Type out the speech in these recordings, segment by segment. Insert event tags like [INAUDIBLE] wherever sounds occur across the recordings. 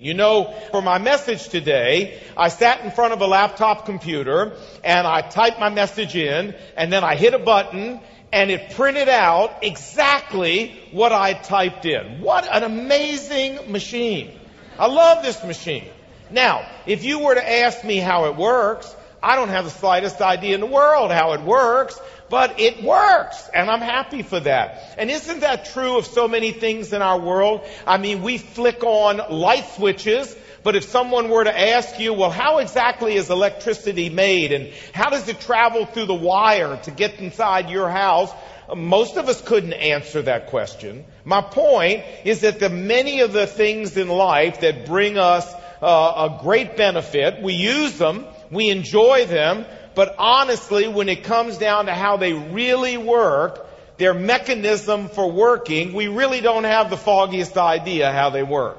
You know, for my message today, I sat in front of a laptop computer and I typed my message in and then I hit a button and it printed out exactly what I typed in. What an amazing machine. I love this machine. Now, if you were to ask me how it works, I don't have the slightest idea in the world how it works, but it works, and I'm happy for that. And isn't that true of so many things in our world? I mean, we flick on light switches, but if someone were to ask you, well, how exactly is electricity made, and how does it travel through the wire to get inside your house? Most of us couldn't answer that question. My point is that the many of the things in life that bring us uh, a great benefit, we use them, we enjoy them, but honestly, when it comes down to how they really work, their mechanism for working, we really don't have the foggiest idea how they work.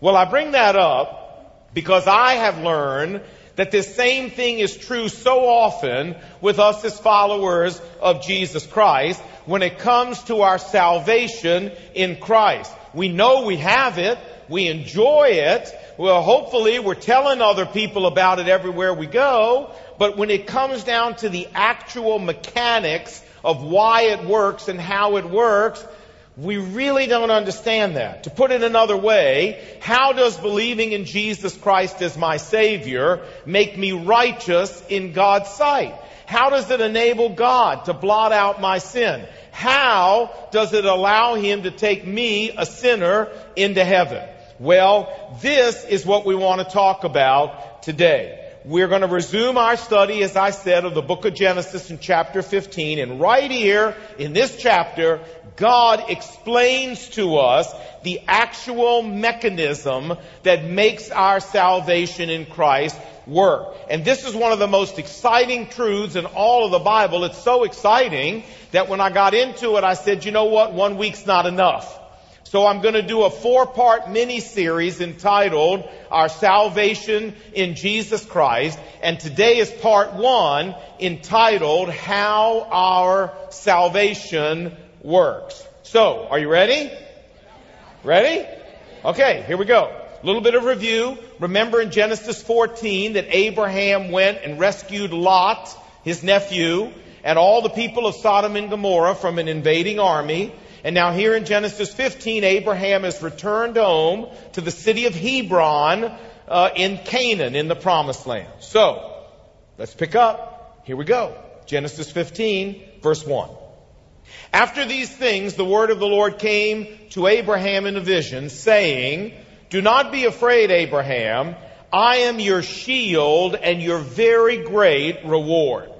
Well, I bring that up because I have learned that this same thing is true so often with us as followers of Jesus Christ when it comes to our salvation in Christ. We know we have it. We enjoy it. Well, hopefully we're telling other people about it everywhere we go. But when it comes down to the actual mechanics of why it works and how it works, we really don't understand that. To put it another way, how does believing in Jesus Christ as my Savior make me righteous in God's sight? How does it enable God to blot out my sin? How does it allow Him to take me, a sinner, into heaven? Well, this is what we want to talk about today. We're going to resume our study, as I said, of the book of Genesis in chapter 15. And right here in this chapter, God explains to us the actual mechanism that makes our salvation in Christ work. And this is one of the most exciting truths in all of the Bible. It's so exciting that when I got into it, I said, you know what? One week's not enough. So I'm going to do a four part mini series entitled Our Salvation in Jesus Christ. And today is part one entitled How Our Salvation Works. So, are you ready? Ready? Okay, here we go. A little bit of review. Remember in Genesis 14 that Abraham went and rescued Lot, his nephew, and all the people of Sodom and Gomorrah from an invading army. And now here in Genesis 15, Abraham has returned home to the city of Hebron uh, in Canaan, in the promised land. So, let's pick up. Here we go. Genesis 15, verse 1. After these things, the word of the Lord came to Abraham in a vision, saying, Do not be afraid, Abraham. I am your shield and your very great reward.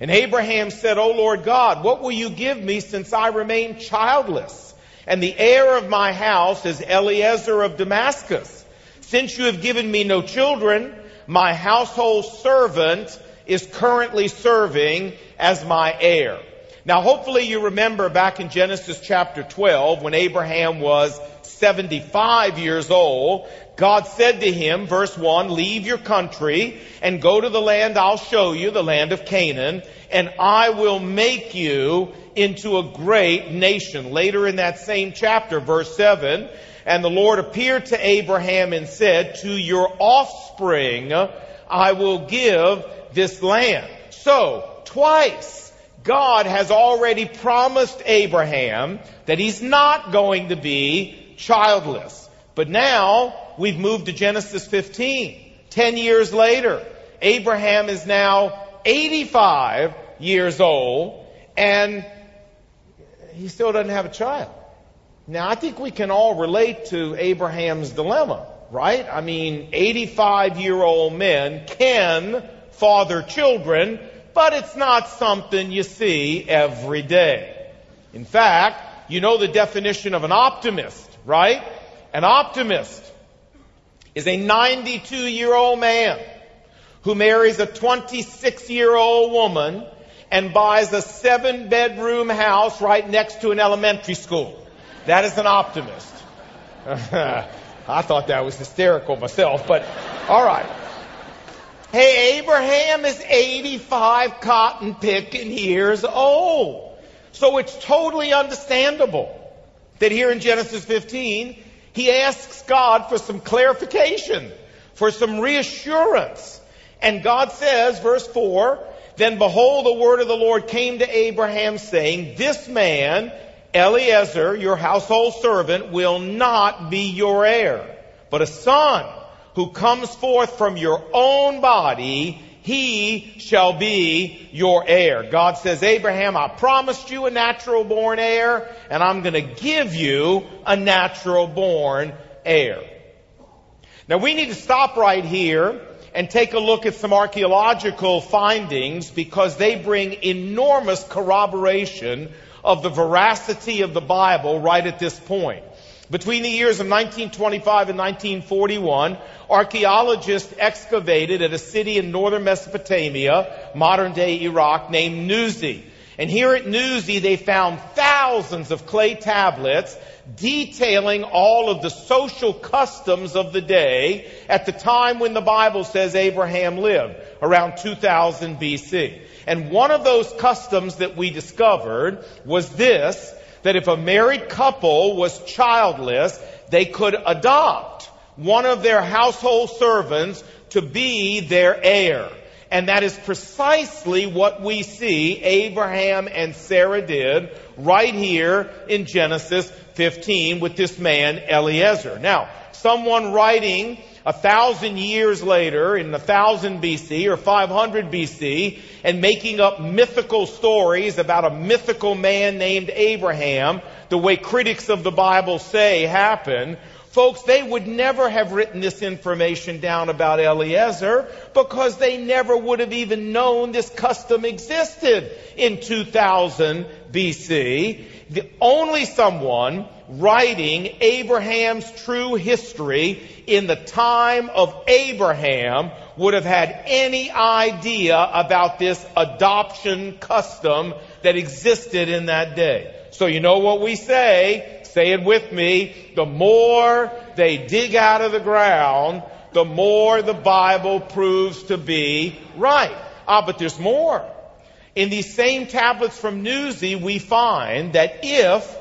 And Abraham said, O Lord God, what will you give me since I remain childless? And the heir of my house is Eliezer of Damascus. Since you have given me no children, my household servant is currently serving as my heir. Now hopefully you remember back in Genesis chapter 12 when Abraham was 75 years old, God said to him, verse 1, leave your country and go to the land I'll show you, the land of Canaan, and I will make you into a great nation. Later in that same chapter, verse 7, and the Lord appeared to Abraham and said, to your offspring I will give this land. So, twice, God has already promised Abraham that he's not going to be childless. But now we've moved to Genesis 15. Ten years later, Abraham is now 85 years old and he still doesn't have a child. Now I think we can all relate to Abraham's dilemma, right? I mean, 85 year old men can father children, but it's not something you see every day. In fact, you know the definition of an optimist right? An optimist is a 92 year old man who marries a 26 year old woman and buys a seven bedroom house right next to an elementary school. That is an optimist. [LAUGHS] I thought that was hysterical myself, but all right. Hey, Abraham is 85 cotton picking years old. So it's totally understandable that here in Genesis 15, He asks God for some clarification, for some reassurance. And God says, verse 4, Then behold, the word of the Lord came to Abraham, saying, This man, Eliezer, your household servant, will not be your heir, but a son who comes forth from your own body, he shall be your heir. God says, Abraham, I promised you a natural born heir, and I'm going to give you a natural born heir. Now we need to stop right here and take a look at some archaeological findings because they bring enormous corroboration of the veracity of the Bible right at this point. Between the years of 1925 and 1941, archaeologists excavated at a city in northern Mesopotamia, modern day Iraq, named Nuzi. And here at Nuzi, they found thousands of clay tablets detailing all of the social customs of the day at the time when the Bible says Abraham lived, around 2000 BC. And one of those customs that we discovered was this, that if a married couple was childless, they could adopt one of their household servants to be their heir. And that is precisely what we see Abraham and Sarah did right here in Genesis 15 with this man Eliezer. Now, someone writing a thousand years later in a thousand BC or 500 BC and making up mythical stories about a mythical man named Abraham, the way critics of the Bible say happened, Folks, they would never have written this information down about Eliezer because they never would have even known this custom existed in 2000 BC. The only someone writing Abraham's true history in the time of Abraham would have had any idea about this adoption custom that existed in that day. So you know what we say? say it with me, the more they dig out of the ground, the more the Bible proves to be right. Ah, but there's more. In these same tablets from Nuzi, we find that if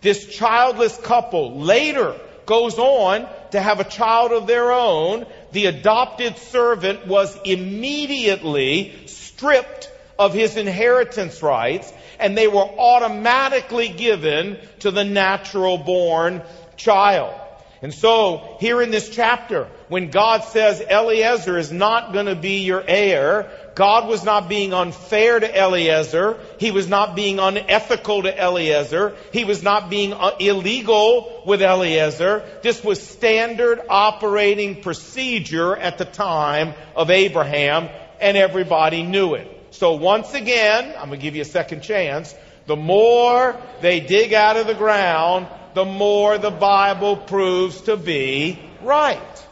this childless couple later goes on to have a child of their own, the adopted servant was immediately stripped of his inheritance rights and they were automatically given to the natural born child. And so, here in this chapter, when God says Eliezer is not going to be your heir, God was not being unfair to Eliezer. He was not being unethical to Eliezer. He was not being uh, illegal with Eliezer. This was standard operating procedure at the time of Abraham, and everybody knew it. So once again, I'm going to give you a second chance. The more they dig out of the ground, the more the Bible proves to be right.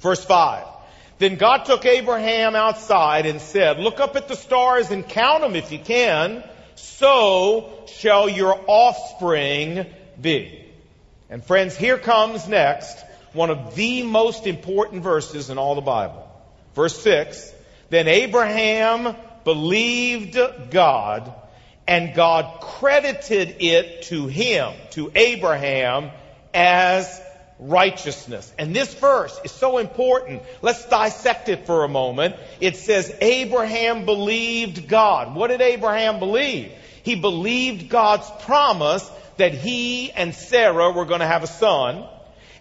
Verse 5. Then God took Abraham outside and said, Look up at the stars and count them if you can. So shall your offspring be. And friends, here comes next one of the most important verses in all the Bible. Verse 6. Then Abraham believed God and God credited it to him, to Abraham, as righteousness. And this verse is so important. Let's dissect it for a moment. It says Abraham believed God. What did Abraham believe? He believed God's promise that he and Sarah were going to have a son.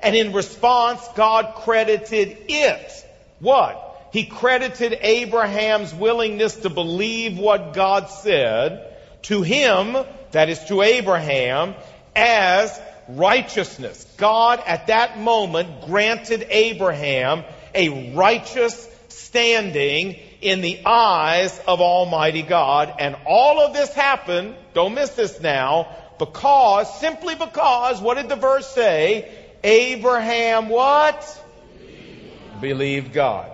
And in response, God credited it. What? he credited Abraham's willingness to believe what God said to him, that is to Abraham, as righteousness. God at that moment granted Abraham a righteous standing in the eyes of Almighty God. And all of this happened, don't miss this now, because, simply because, what did the verse say? Abraham what? Believed God.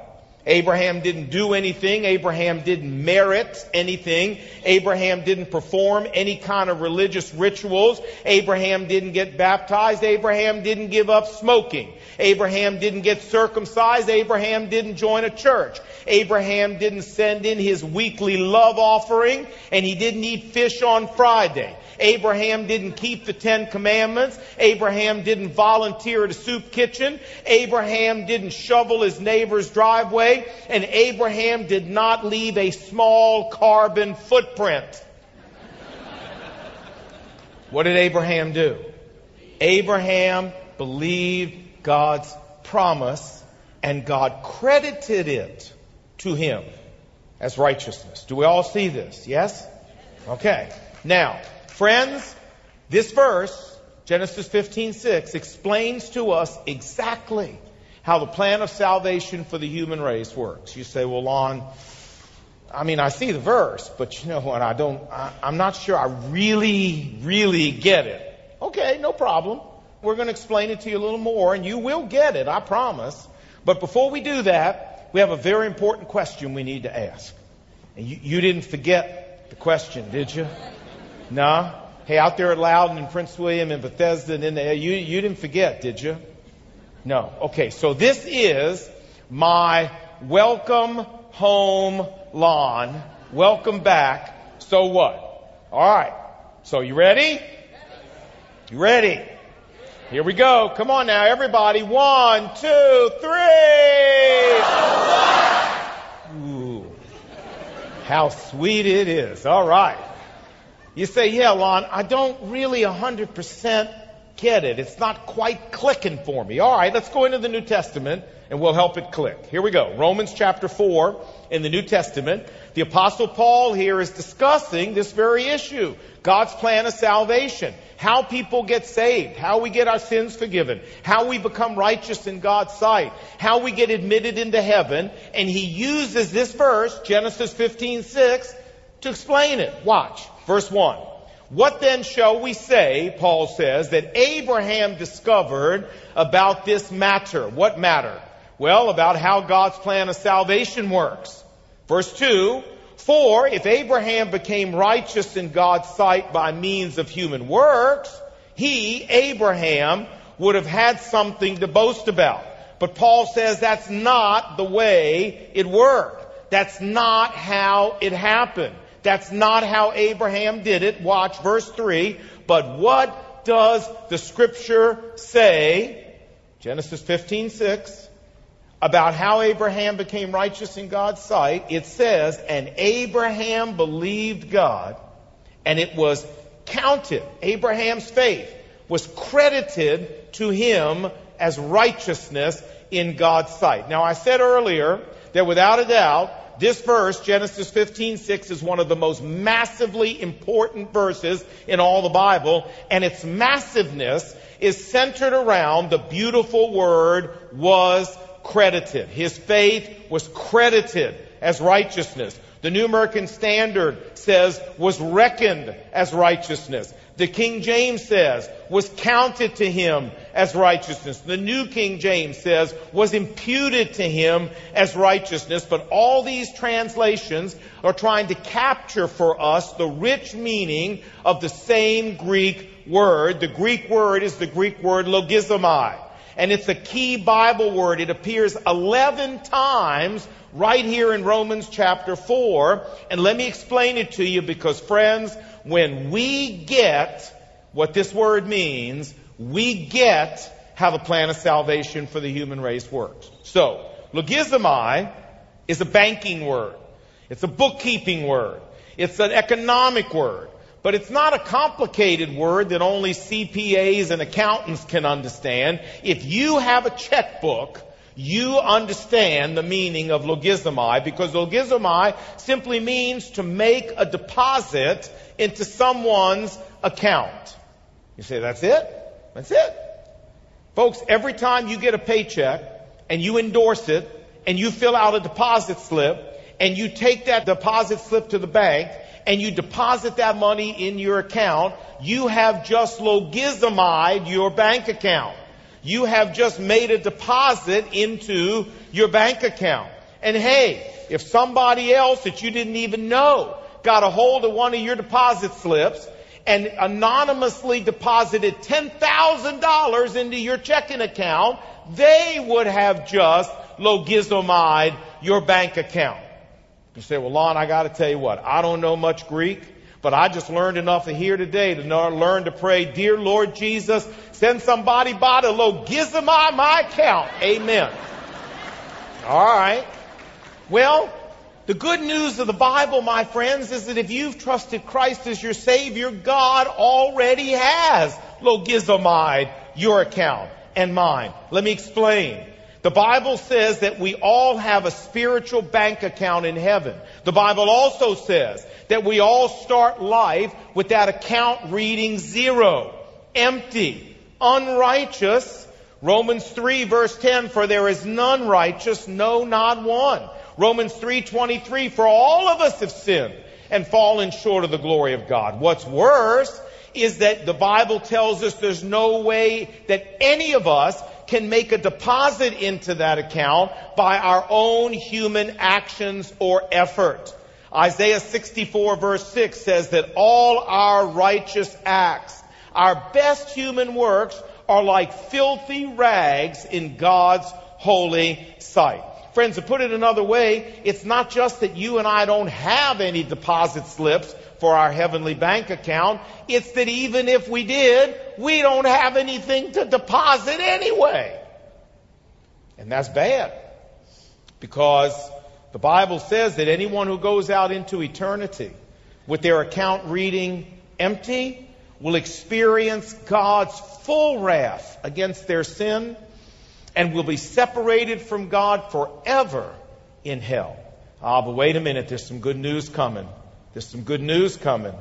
Abraham didn't do anything. Abraham didn't merit anything. Abraham didn't perform any kind of religious rituals. Abraham didn't get baptized. Abraham didn't give up smoking. Abraham didn't get circumcised. Abraham didn't join a church. Abraham didn't send in his weekly love offering and he didn't eat fish on Friday. Abraham didn't keep the Ten Commandments. Abraham didn't volunteer at a soup kitchen. Abraham didn't shovel his neighbor's driveway. And Abraham did not leave a small carbon footprint. what did Abraham do? Abraham believed God's promise and God credited it to him as righteousness. Do we all see this? Yes? Okay. Now, friends, this verse, Genesis 15:6, explains to us exactly how the plan of salvation for the human race works. You say, well, Lon, I mean, I see the verse, but you know what? I don't, I, I'm not sure I really, really get it. Okay, no problem. We're going to explain it to you a little more, and you will get it, I promise. But before we do that, we have a very important question we need to ask. And you, you didn't forget the question, did you? No? Hey, out there at Loudoun and Prince William and Bethesda and in there, you, you didn't forget, did you? No. Okay, so this is my welcome home Lon. Welcome back. So what? All right. So you ready? You ready? Here we go. Come on now, everybody. One, two, three. Ooh. How sweet it is. All right. You say, yeah, Lon, I don't really 100% get it. It's not quite clicking for me. All right, let's go into the New Testament and we'll help it click. Here we go. Romans chapter 4 in the New Testament. The apostle Paul here is discussing this very issue. God's plan of salvation. How people get saved. How we get our sins forgiven. How we become righteous in God's sight. How we get admitted into heaven. And he uses this verse, Genesis 15, 6, to explain it. Watch. Verse 1. What then shall we say, Paul says, that Abraham discovered about this matter? What matter? Well, about how God's plan of salvation works. Verse 2, for if Abraham became righteous in God's sight by means of human works, he, Abraham, would have had something to boast about. But Paul says that's not the way it worked. That's not how it happened. That's not how Abraham did it. Watch verse 3. But what does the scripture say? Genesis 15, 6 about how Abraham became righteous in God's sight, it says, and Abraham believed God, and it was counted, Abraham's faith was credited to him as righteousness in God's sight. Now I said earlier that without a doubt, this verse, Genesis 15:6, is one of the most massively important verses in all the Bible, and its massiveness is centered around the beautiful word was credited. His faith was credited as righteousness. The New American Standard says was reckoned as righteousness. The King James says was counted to him as righteousness. The New King James says was imputed to him as righteousness. But all these translations are trying to capture for us the rich meaning of the same Greek word. The Greek word is the Greek word logizomai and it's a key Bible word. It appears 11 times right here in Romans chapter 4. And let me explain it to you because friends, when we get what this word means, we get how the plan of salvation for the human race works. So, logizomai is a banking word. It's a bookkeeping word. It's an economic word. But it's not a complicated word that only CPAs and accountants can understand. If you have a checkbook, you understand the meaning of logizomai because logizomai simply means to make a deposit into someone's account. You say, that's it? That's it. Folks, every time you get a paycheck and you endorse it and you fill out a deposit slip and you take that deposit slip to the bank and you deposit that money in your account, you have just logizomized your bank account. You have just made a deposit into your bank account. And hey, if somebody else that you didn't even know got a hold of one of your deposit slips and anonymously deposited $10,000 into your checking account, they would have just logizomized your bank account. You say, well, Lon, I got to tell you what, I don't know much Greek, But I just learned enough here today to learn to pray, Dear Lord Jesus, send somebody by to logizami my account. Amen. All right. Well, the good news of the Bible, my friends, is that if you've trusted Christ as your Savior, God already has logizamied your account and mine. Let me explain. The Bible says that we all have a spiritual bank account in heaven. The Bible also says that we all start life with that account reading zero, empty, unrighteous. Romans 3 verse 10, for there is none righteous, no, not one. Romans 3:23, for all of us have sinned and fallen short of the glory of God. What's worse is that the Bible tells us there's no way that any of us can make a deposit into that account by our own human actions or effort. Isaiah 64 verse 6 says that all our righteous acts, our best human works, are like filthy rags in God's holy sight. Friends, to put it another way, it's not just that you and I don't have any deposit slips for our heavenly bank account. It's that even if we did, we don't have anything to deposit anyway. And that's bad. Because the Bible says that anyone who goes out into eternity with their account reading empty will experience God's full wrath against their sin and will be separated from God forever in hell. Ah, but wait a minute, there's some good news coming. There's some good news coming.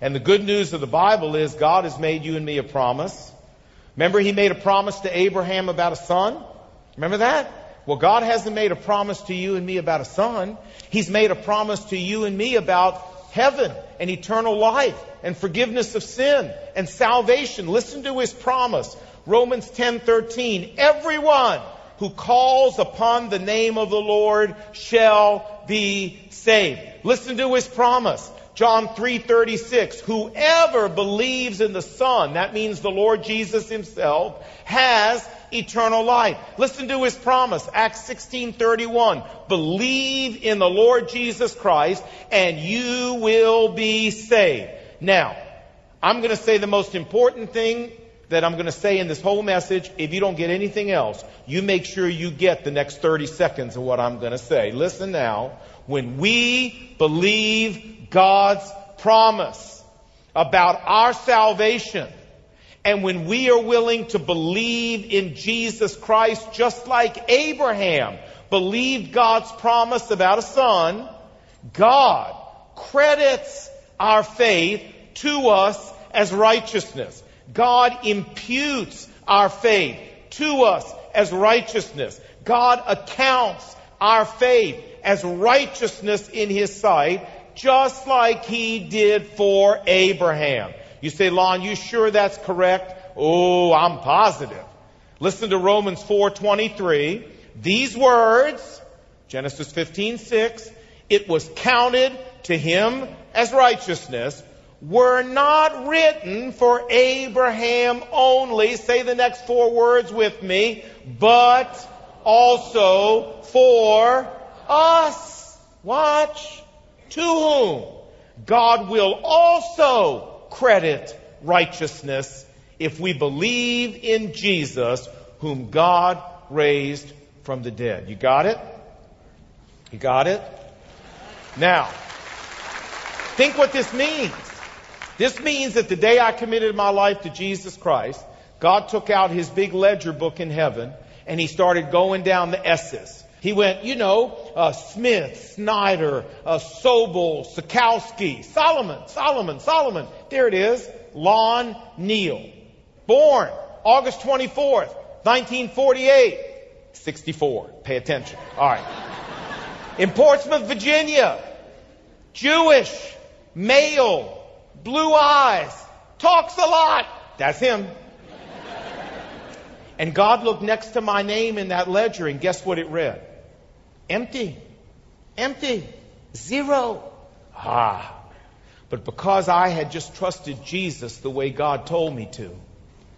And the good news of the Bible is God has made you and me a promise. Remember, He made a promise to Abraham about a son? Remember that? Well, God hasn't made a promise to you and me about a son. He's made a promise to you and me about heaven and eternal life and forgiveness of sin and salvation. Listen to His promise. Romans 10:13. Everyone who calls upon the name of the Lord shall be saved. Listen to his promise. John 3:36 Whoever believes in the Son, that means the Lord Jesus himself, has eternal life. Listen to his promise. Acts 16:31 Believe in the Lord Jesus Christ and you will be saved. Now, I'm going to say the most important thing that I'm going to say in this whole message. If you don't get anything else, you make sure you get the next 30 seconds of what I'm going to say. Listen now. When we believe God's promise about our salvation, and when we are willing to believe in Jesus Christ, just like Abraham believed God's promise about a son, God credits our faith to us as righteousness. God imputes our faith to us as righteousness. God accounts our faith as righteousness in His sight, just like He did for Abraham. You say, Lon, you sure that's correct? Oh, I'm positive. Listen to Romans 4:23. These words, Genesis 15:6, it was counted to him as righteousness were not written for Abraham only. Say the next four words with me. But also for us. Watch. To whom God will also credit righteousness if we believe in Jesus, whom God raised from the dead. You got it? You got it? Now, think what this means. This means that the day I committed my life to Jesus Christ, God took out his big ledger book in heaven and he started going down the S's. He went, you know, uh, Smith, Snyder, uh, Sobel, Sikowski, Solomon, Solomon, Solomon. There it is. Lon Neal. Born August 24th, 1948. 64. Pay attention. All right. In Portsmouth, Virginia. Jewish. Male blue eyes, talks a lot. That's him. And God looked next to my name in that ledger, and guess what it read? Empty. Empty. Zero. Ah. But because I had just trusted Jesus the way God told me to,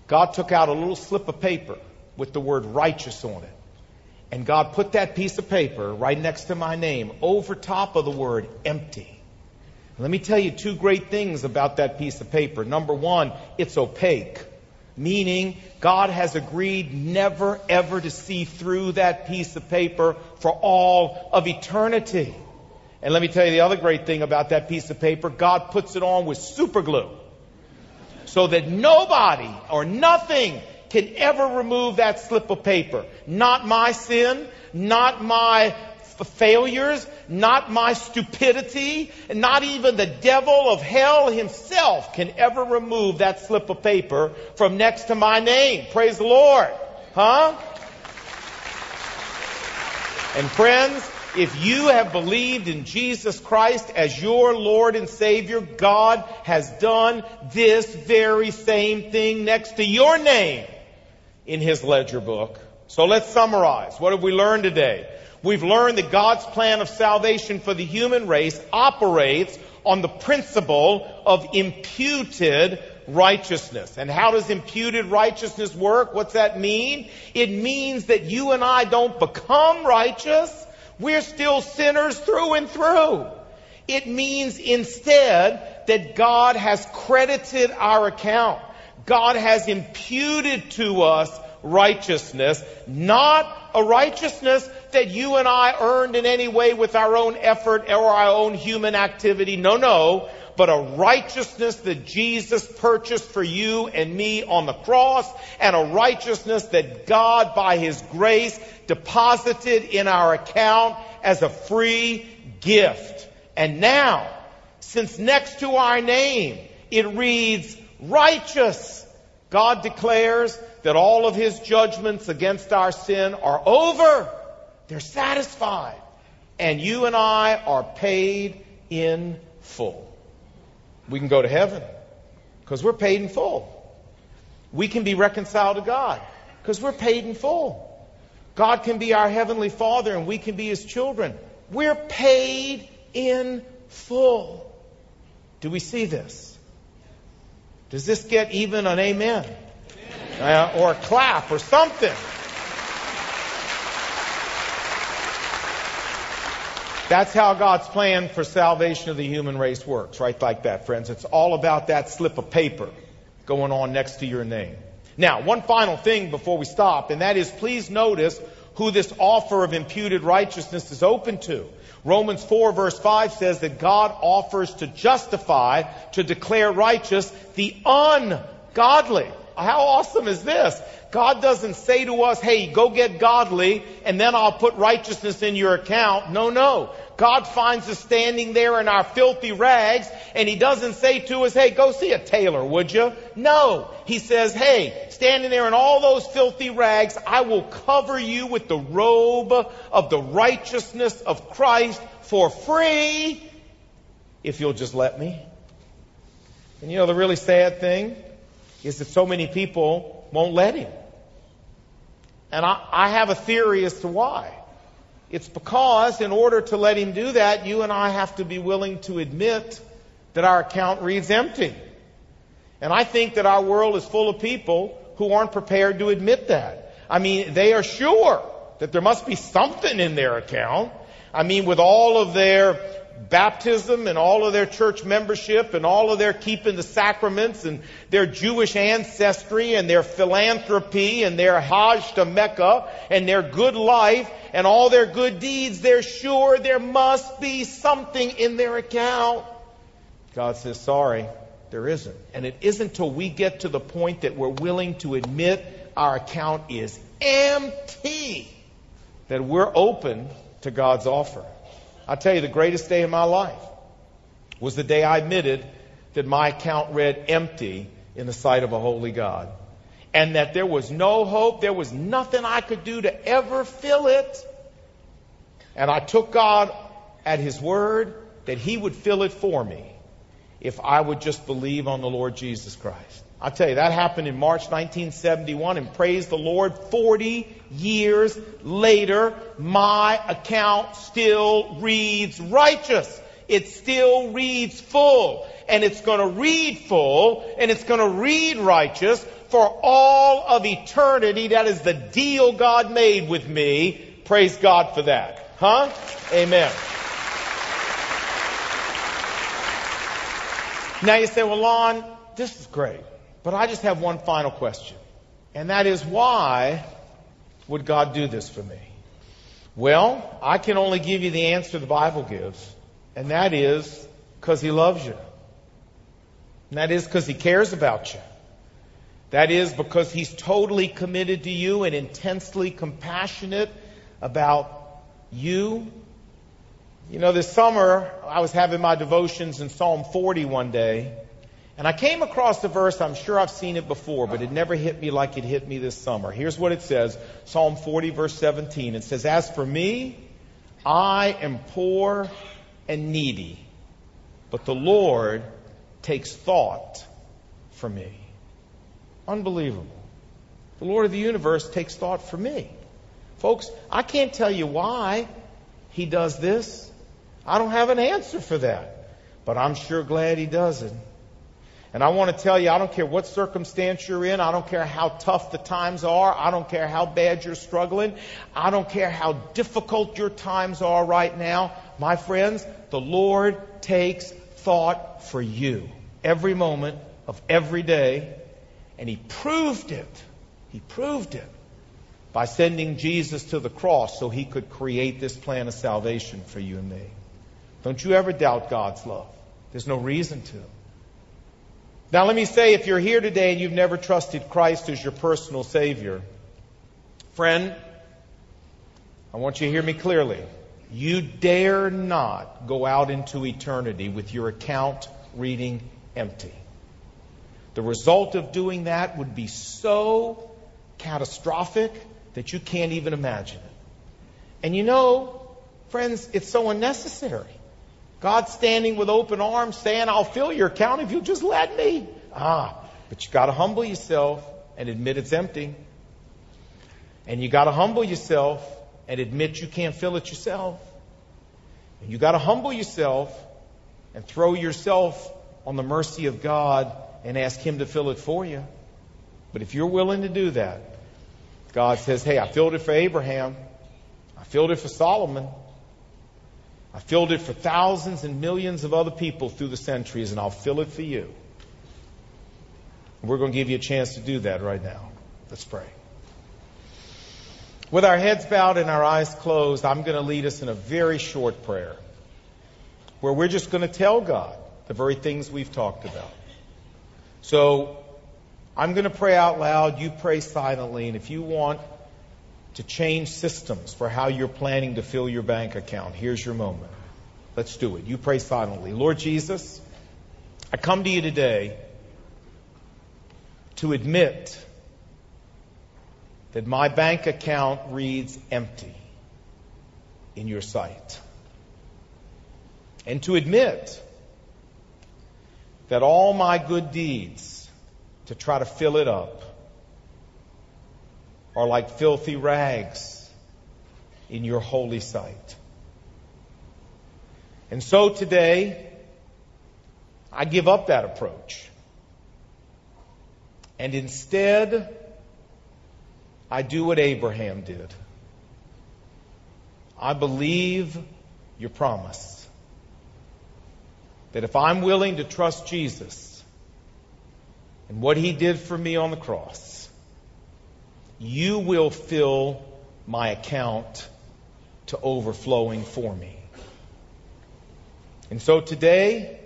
God took out a little slip of paper with the word righteous on it. And God put that piece of paper right next to my name over top of the word empty. Let me tell you two great things about that piece of paper. Number one, it's opaque, meaning God has agreed never ever to see through that piece of paper for all of eternity. And let me tell you the other great thing about that piece of paper. God puts it on with super glue so that nobody or nothing can ever remove that slip of paper. Not my sin, not my failures, not my stupidity, and not even the devil of hell himself can ever remove that slip of paper from next to my name. Praise the Lord. Huh? And friends, if you have believed in Jesus Christ as your Lord and Savior, God has done this very same thing next to your name in His ledger book. So let's summarize. What have we learned today? We've learned that God's plan of salvation for the human race operates on the principle of imputed righteousness. And how does imputed righteousness work? What's that mean? It means that you and I don't become righteous. We're still sinners through and through. It means instead that God has credited our account. God has imputed to us righteousness, not a righteousness that you and I earned in any way with our own effort or our own human activity. No, no. But a righteousness that Jesus purchased for you and me on the cross, and a righteousness that God, by His grace, deposited in our account as a free gift. And now, since next to our name, it reads righteous, God declares that all of His judgments against our sin are over. They're satisfied. And you and I are paid in full. We can go to heaven because we're paid in full. We can be reconciled to God because we're paid in full. God can be our heavenly Father and we can be His children. We're paid in full. Do we see this? Does this get even an amen? Uh, or a clap or something? That's how God's plan for salvation of the human race works, right like that, friends. It's all about that slip of paper going on next to your name. Now, one final thing before we stop, and that is please notice who this offer of imputed righteousness is open to. Romans 4 verse 5 says that God offers to justify, to declare righteous the ungodly. How awesome is this? God doesn't say to us, hey, go get godly and then I'll put righteousness in your account. No, no. God finds us standing there in our filthy rags and He doesn't say to us, hey, go see a tailor, would you? No. He says, hey, standing there in all those filthy rags, I will cover you with the robe of the righteousness of Christ for free if you'll just let me. And you know the really sad thing is that so many people won't let Him. And I, I have a theory as to why. It's because in order to let him do that, you and I have to be willing to admit that our account reads empty. And I think that our world is full of people who aren't prepared to admit that. I mean, they are sure that there must be something in their account. I mean, with all of their baptism and all of their church membership and all of their keeping the sacraments and their Jewish ancestry and their philanthropy and their Hajj to Mecca and their good life and all their good deeds, they're sure there must be something in their account. God says, sorry, there isn't. And it isn't till we get to the point that we're willing to admit our account is empty that we're open to God's offer. I'll tell you, the greatest day of my life was the day I admitted that my account read empty in the sight of a holy God. And that there was no hope, there was nothing I could do to ever fill it. And I took God at His word that He would fill it for me if I would just believe on the Lord Jesus Christ. I tell you, that happened in March 1971, and praise the Lord, 40 years later, my account still reads righteous. It still reads full. And it's going to read full, and it's going to read righteous for all of eternity. That is the deal God made with me. Praise God for that. Huh? Amen. Now you say, well, Lon, this is great, but I just have one final question. And that is, why would God do this for me? Well, I can only give you the answer the Bible gives, and that is because He loves you. And that is because He cares about you. That is because He's totally committed to you and intensely compassionate about you. You know, this summer, I was having my devotions in Psalm 40 one day, and I came across the verse, I'm sure I've seen it before, but it never hit me like it hit me this summer. Here's what it says Psalm 40, verse 17. It says, As for me, I am poor and needy, but the Lord takes thought for me. Unbelievable. The Lord of the universe takes thought for me. Folks, I can't tell you why he does this. I don't have an answer for that. But I'm sure glad he does it. And I want to tell you, I don't care what circumstance you're in. I don't care how tough the times are. I don't care how bad you're struggling. I don't care how difficult your times are right now. My friends, the Lord takes thought for you every moment of every day. And He proved it. He proved it by sending Jesus to the cross so He could create this plan of salvation for you and me. Don't you ever doubt God's love. There's no reason to. Now, let me say if you're here today and you've never trusted Christ as your personal Savior, friend, I want you to hear me clearly. You dare not go out into eternity with your account reading empty. The result of doing that would be so catastrophic that you can't even imagine it. And you know, friends, it's so unnecessary. God standing with open arms saying, I'll fill your account if you'll just let me. Ah, but you got to humble yourself and admit it's empty. And you got to humble yourself and admit you can't fill it yourself. And you got to humble yourself and throw yourself on the mercy of God and ask Him to fill it for you. But if you're willing to do that, God says, Hey, I filled it for Abraham. I filled it for Solomon. I filled it for thousands and millions of other people through the centuries, and I'll fill it for you. We're going to give you a chance to do that right now. Let's pray. With our heads bowed and our eyes closed, I'm going to lead us in a very short prayer where we're just going to tell God the very things we've talked about. So I'm going to pray out loud, you pray silently, and if you want to change systems for how you're planning to fill your bank account. Here's your moment. Let's do it. You pray silently. Lord Jesus, I come to you today to admit that my bank account reads empty in your sight. And to admit that all my good deeds to try to fill it up are like filthy rags in your holy sight. And so today, I give up that approach. And instead, I do what Abraham did. I believe your promise that if I'm willing to trust Jesus and what he did for me on the cross, you will fill my account to overflowing for me. And so today,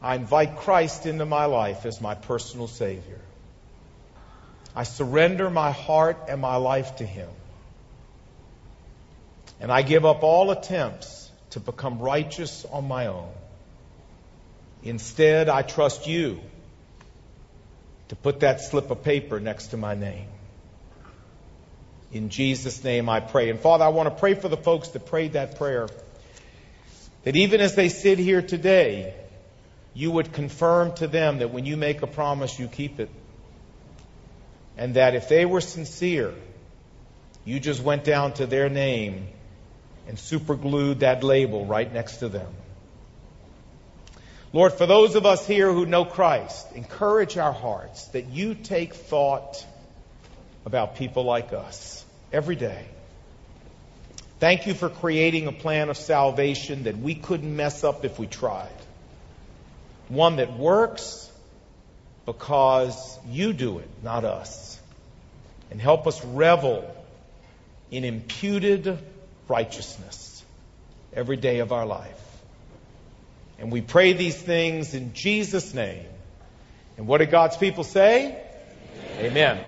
I invite Christ into my life as my personal Savior. I surrender my heart and my life to Him. And I give up all attempts to become righteous on my own. Instead, I trust you to put that slip of paper next to my name. In Jesus' name I pray. And Father, I want to pray for the folks that prayed that prayer. That even as they sit here today, you would confirm to them that when you make a promise, you keep it. And that if they were sincere, you just went down to their name and superglued that label right next to them. Lord, for those of us here who know Christ, encourage our hearts that you take thought about people like us every day. Thank you for creating a plan of salvation that we couldn't mess up if we tried. one that works because you do it, not us. And help us revel in imputed righteousness every day of our life. And we pray these things in Jesus' name. And what did God's people say? Amen. Amen.